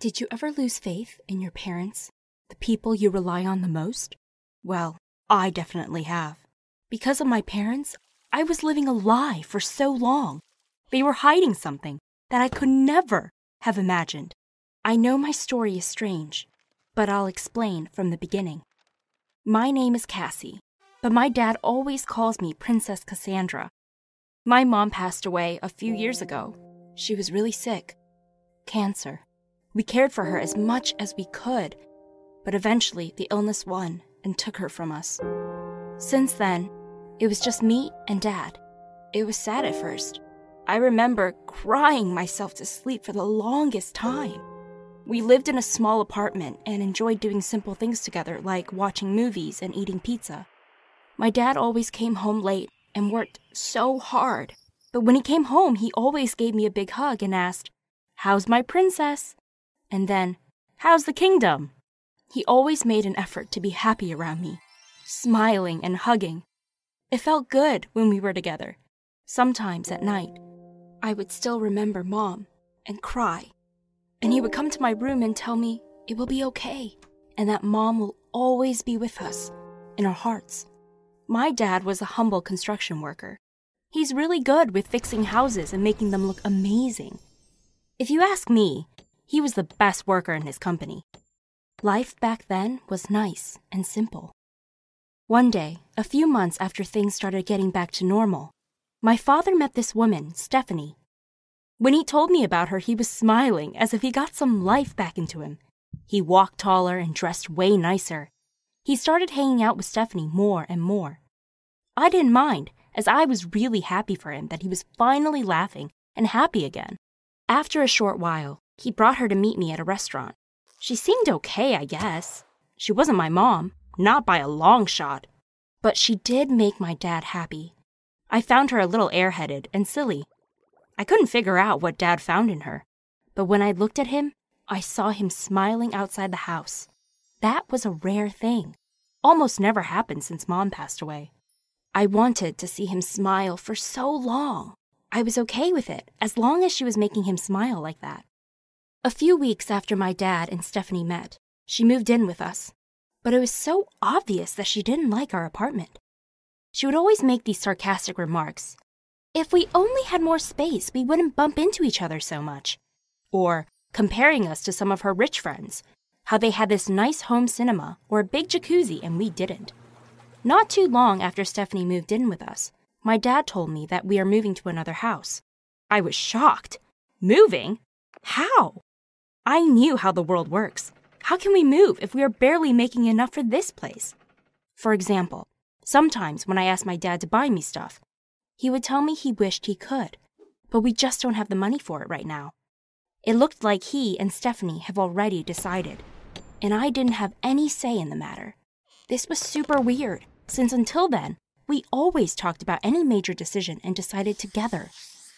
Did you ever lose faith in your parents, the people you rely on the most? Well, I definitely have. Because of my parents, I was living a lie for so long. They were hiding something that I could never have imagined. I know my story is strange, but I'll explain from the beginning. My name is Cassie, but my dad always calls me Princess Cassandra. My mom passed away a few years ago. She was really sick. Cancer. We cared for her as much as we could, but eventually the illness won and took her from us. Since then, it was just me and dad. It was sad at first. I remember crying myself to sleep for the longest time. We lived in a small apartment and enjoyed doing simple things together, like watching movies and eating pizza. My dad always came home late and worked so hard. But when he came home, he always gave me a big hug and asked, How's my princess? And then, How's the kingdom? He always made an effort to be happy around me, smiling and hugging. It felt good when we were together. Sometimes at night, I would still remember Mom and cry. And he would come to my room and tell me it will be okay and that Mom will always be with us in our hearts. My dad was a humble construction worker. He's really good with fixing houses and making them look amazing. If you ask me, he was the best worker in his company. Life back then was nice and simple. One day, a few months after things started getting back to normal, my father met this woman, Stephanie. When he told me about her, he was smiling as if he got some life back into him. He walked taller and dressed way nicer. He started hanging out with Stephanie more and more. I didn't mind, as I was really happy for him that he was finally laughing and happy again. After a short while, he brought her to meet me at a restaurant. She seemed okay, I guess. She wasn't my mom, not by a long shot. But she did make my dad happy. I found her a little airheaded and silly. I couldn't figure out what dad found in her. But when I looked at him, I saw him smiling outside the house. That was a rare thing. Almost never happened since mom passed away. I wanted to see him smile for so long. I was okay with it, as long as she was making him smile like that. A few weeks after my dad and Stephanie met, she moved in with us. But it was so obvious that she didn't like our apartment. She would always make these sarcastic remarks. If we only had more space, we wouldn't bump into each other so much. Or comparing us to some of her rich friends, how they had this nice home cinema or a big jacuzzi and we didn't. Not too long after Stephanie moved in with us, my dad told me that we are moving to another house. I was shocked. Moving? How? I knew how the world works. How can we move if we are barely making enough for this place? For example, sometimes when I asked my dad to buy me stuff, he would tell me he wished he could, but we just don't have the money for it right now. It looked like he and Stephanie have already decided, and I didn't have any say in the matter. This was super weird, since until then, we always talked about any major decision and decided together.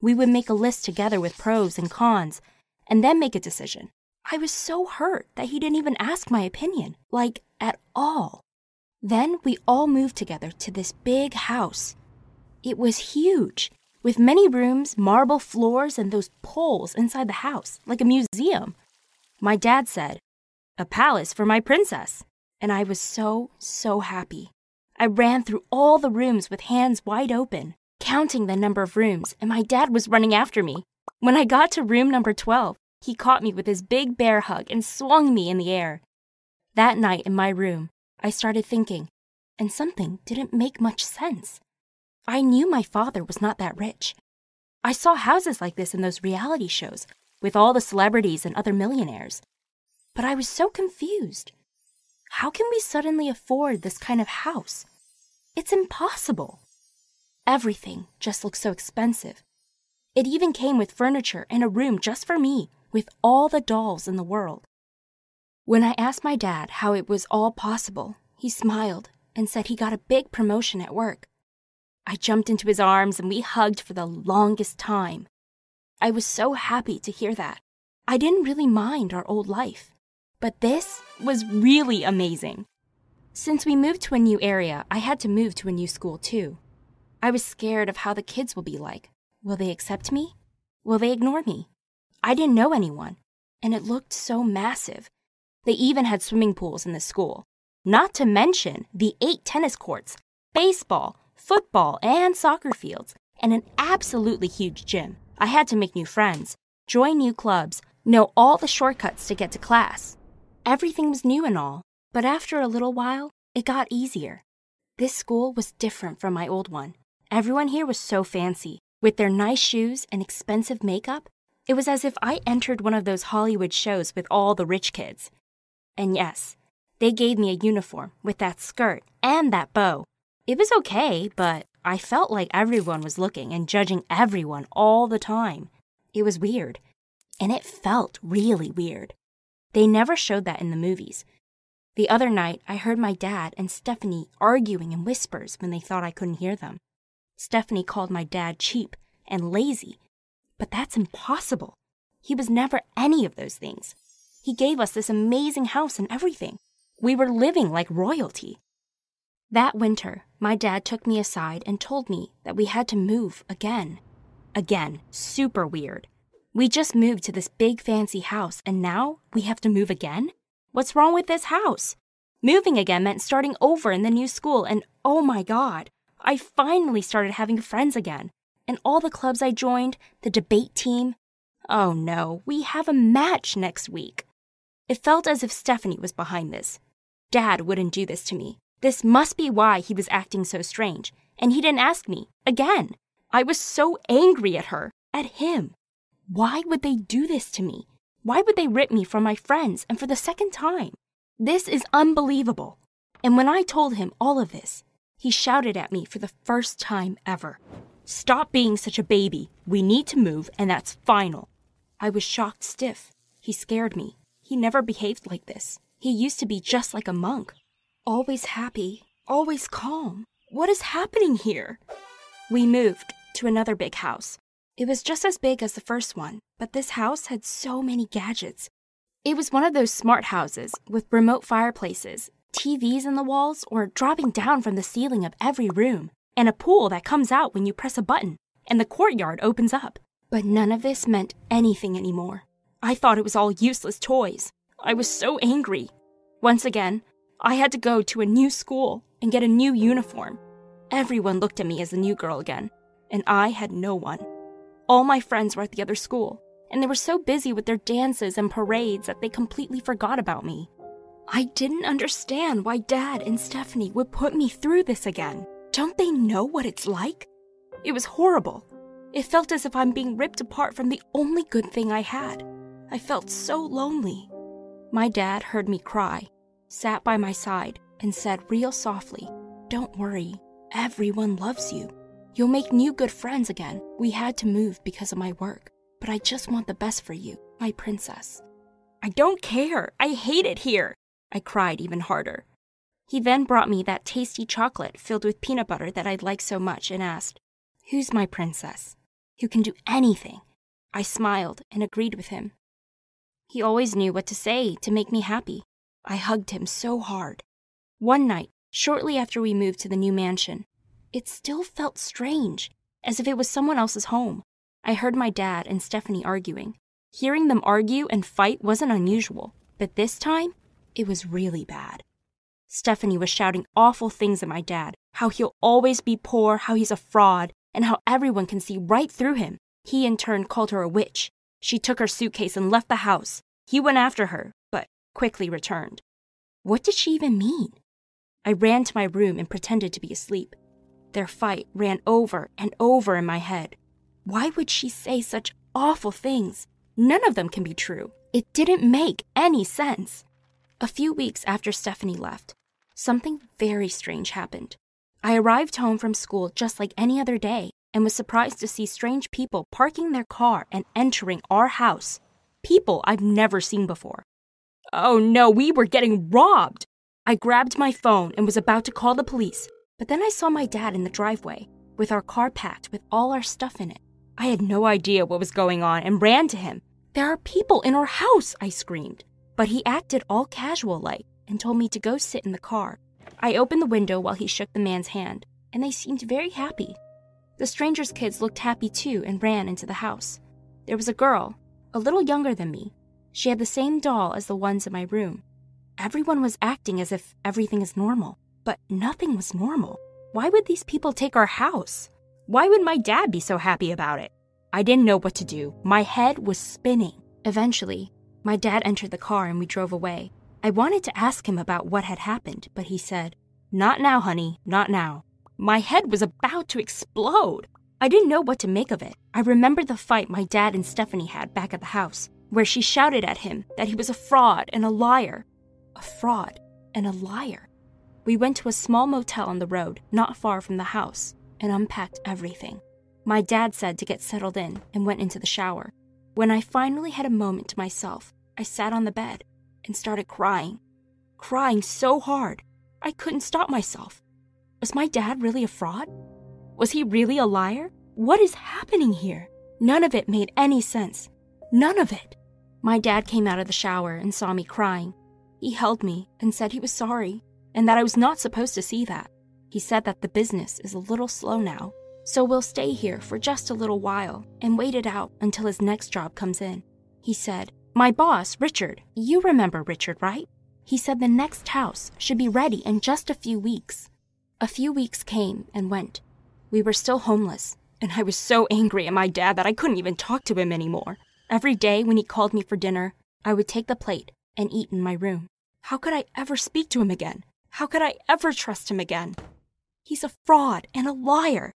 We would make a list together with pros and cons, and then make a decision. I was so hurt that he didn't even ask my opinion, like, at all. Then we all moved together to this big house. It was huge, with many rooms, marble floors, and those poles inside the house, like a museum. My dad said, A palace for my princess and I was so, so happy. I ran through all the rooms with hands wide open, counting the number of rooms, and my dad was running after me. When I got to room number 12, he caught me with his big bear hug and swung me in the air. That night in my room, I started thinking, and something didn't make much sense. I knew my father was not that rich. I saw houses like this in those reality shows with all the celebrities and other millionaires. But I was so confused. How can we suddenly afford this kind of house? It's impossible. Everything just looks so expensive. It even came with furniture and a room just for me, with all the dolls in the world. When I asked my dad how it was all possible, he smiled and said he got a big promotion at work. I jumped into his arms and we hugged for the longest time. I was so happy to hear that. I didn't really mind our old life. But this was really amazing. Since we moved to a new area, I had to move to a new school too. I was scared of how the kids will be like. Will they accept me? Will they ignore me? I didn't know anyone. and it looked so massive. They even had swimming pools in the school, not to mention the eight tennis courts, baseball, football, and soccer fields, and an absolutely huge gym. I had to make new friends, join new clubs, know all the shortcuts to get to class. Everything was new and all, but after a little while, it got easier. This school was different from my old one. Everyone here was so fancy. With their nice shoes and expensive makeup, it was as if I entered one of those Hollywood shows with all the rich kids. And yes, they gave me a uniform with that skirt and that bow. It was okay, but I felt like everyone was looking and judging everyone all the time. It was weird. And it felt really weird. They never showed that in the movies. The other night, I heard my dad and Stephanie arguing in whispers when they thought I couldn't hear them. Stephanie called my dad cheap and lazy, but that's impossible. He was never any of those things. He gave us this amazing house and everything. We were living like royalty. That winter, my dad took me aside and told me that we had to move again. Again, super weird. We just moved to this big fancy house and now we have to move again? What's wrong with this house? Moving again meant starting over in the new school, and oh my god, I finally started having friends again. And all the clubs I joined, the debate team. Oh no, we have a match next week. It felt as if Stephanie was behind this. Dad wouldn't do this to me. This must be why he was acting so strange. And he didn't ask me. Again. I was so angry at her, at him. Why would they do this to me? Why would they rip me from my friends and for the second time? This is unbelievable. And when I told him all of this, he shouted at me for the first time ever Stop being such a baby. We need to move, and that's final. I was shocked stiff. He scared me. He never behaved like this. He used to be just like a monk. Always happy, always calm. What is happening here? We moved to another big house. It was just as big as the first one, but this house had so many gadgets. It was one of those smart houses with remote fireplaces, TVs in the walls, or dropping down from the ceiling of every room, and a pool that comes out when you press a button, and the courtyard opens up. But none of this meant anything anymore. I thought it was all useless toys. I was so angry. Once again, I had to go to a new school and get a new uniform. Everyone looked at me as the new girl again, and I had no one. All my friends were at the other school, and they were so busy with their dances and parades that they completely forgot about me. I didn't understand why Dad and Stephanie would put me through this again. Don't they know what it's like? It was horrible. It felt as if I'm being ripped apart from the only good thing I had. I felt so lonely. My dad heard me cry, sat by my side, and said real softly, Don't worry, everyone loves you. You'll make new good friends again. We had to move because of my work, but I just want the best for you, my princess. I don't care. I hate it here. I cried even harder. He then brought me that tasty chocolate filled with peanut butter that I'd like so much and asked, Who's my princess? Who can do anything? I smiled and agreed with him. He always knew what to say to make me happy. I hugged him so hard. One night, shortly after we moved to the new mansion, it still felt strange, as if it was someone else's home. I heard my dad and Stephanie arguing. Hearing them argue and fight wasn't unusual, but this time, it was really bad. Stephanie was shouting awful things at my dad how he'll always be poor, how he's a fraud, and how everyone can see right through him. He in turn called her a witch she took her suitcase and left the house. He went after her, but quickly returned. What did she even mean? I ran to my room and pretended to be asleep. Their fight ran over and over in my head. Why would she say such awful things? None of them can be true. It didn't make any sense. A few weeks after Stephanie left, something very strange happened. I arrived home from school just like any other day and was surprised to see strange people parking their car and entering our house. People I've never seen before. Oh no, we were getting robbed! I grabbed my phone and was about to call the police, but then I saw my dad in the driveway, with our car packed with all our stuff in it. I had no idea what was going on and ran to him. There are people in our house, I screamed. But he acted all casual like and told me to go sit in the car. I opened the window while he shook the man's hand, and they seemed very happy. The stranger's kids looked happy too and ran into the house. There was a girl, a little younger than me. She had the same doll as the ones in my room. Everyone was acting as if everything is normal, but nothing was normal. Why would these people take our house? Why would my dad be so happy about it? I didn't know what to do. My head was spinning. Eventually, my dad entered the car and we drove away. I wanted to ask him about what had happened, but he said, Not now, honey, not now. My head was about to explode. I didn't know what to make of it. I remembered the fight my dad and Stephanie had back at the house, where she shouted at him that he was a fraud and a liar. A fraud and a liar. We went to a small motel on the road, not far from the house, and unpacked everything. My dad said to get settled in and went into the shower. When I finally had a moment to myself, I sat on the bed and started crying. Crying so hard, I couldn't stop myself. Was my dad really a fraud? Was he really a liar? What is happening here? None of it made any sense. None of it. My dad came out of the shower and saw me crying. He held me and said he was sorry and that I was not supposed to see that. He said that the business is a little slow now, so we'll stay here for just a little while and wait it out until his next job comes in. He said, My boss, Richard, you remember Richard, right? He said the next house should be ready in just a few weeks. A few weeks came and went. We were still homeless, and I was so angry at my dad that I couldn't even talk to him anymore. Every day when he called me for dinner, I would take the plate and eat in my room. How could I ever speak to him again? How could I ever trust him again? He's a fraud and a liar.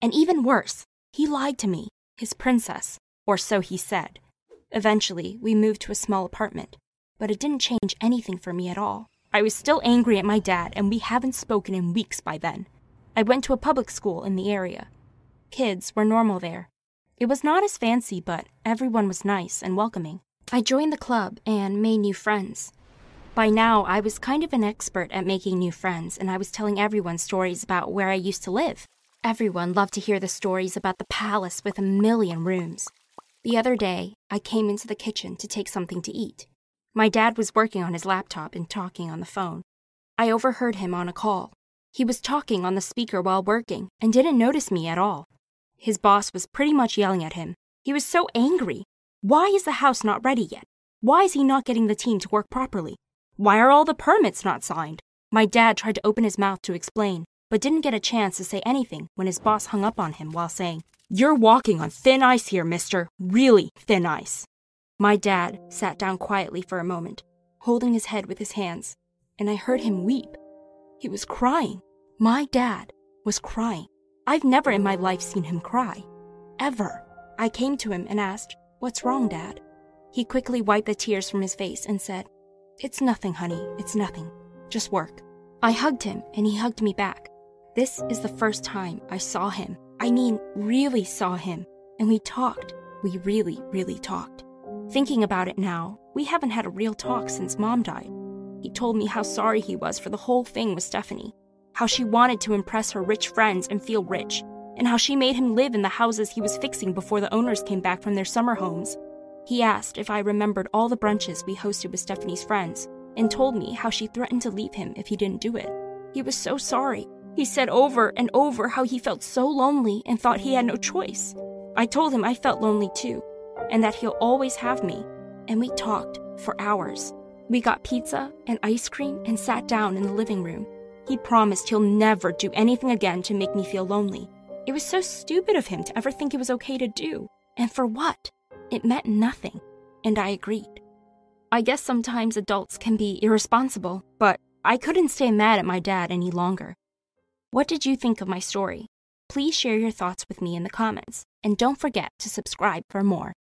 And even worse, he lied to me, his princess, or so he said. Eventually, we moved to a small apartment, but it didn't change anything for me at all. I was still angry at my dad, and we haven't spoken in weeks by then. I went to a public school in the area. Kids were normal there. It was not as fancy, but everyone was nice and welcoming. I joined the club and made new friends. By now, I was kind of an expert at making new friends, and I was telling everyone stories about where I used to live. Everyone loved to hear the stories about the palace with a million rooms. The other day, I came into the kitchen to take something to eat. My dad was working on his laptop and talking on the phone. I overheard him on a call. He was talking on the speaker while working and didn't notice me at all. His boss was pretty much yelling at him. He was so angry. Why is the house not ready yet? Why is he not getting the team to work properly? Why are all the permits not signed? My dad tried to open his mouth to explain, but didn't get a chance to say anything when his boss hung up on him while saying, You're walking on thin ice here, mister. Really thin ice. My dad sat down quietly for a moment, holding his head with his hands, and I heard him weep. He was crying. My dad was crying. I've never in my life seen him cry. Ever. I came to him and asked, What's wrong, Dad? He quickly wiped the tears from his face and said, it's nothing, honey. It's nothing. Just work. I hugged him, and he hugged me back. This is the first time I saw him. I mean, really saw him. And we talked. We really, really talked. Thinking about it now, we haven't had a real talk since mom died. He told me how sorry he was for the whole thing with Stephanie, how she wanted to impress her rich friends and feel rich, and how she made him live in the houses he was fixing before the owners came back from their summer homes. He asked if I remembered all the brunches we hosted with Stephanie's friends and told me how she threatened to leave him if he didn't do it. He was so sorry. He said over and over how he felt so lonely and thought he had no choice. I told him I felt lonely too, and that he'll always have me. And we talked for hours. We got pizza and ice cream and sat down in the living room. He promised he'll never do anything again to make me feel lonely. It was so stupid of him to ever think it was okay to do. And for what? It meant nothing, and I agreed. I guess sometimes adults can be irresponsible, but I couldn't stay mad at my dad any longer. What did you think of my story? Please share your thoughts with me in the comments, and don't forget to subscribe for more.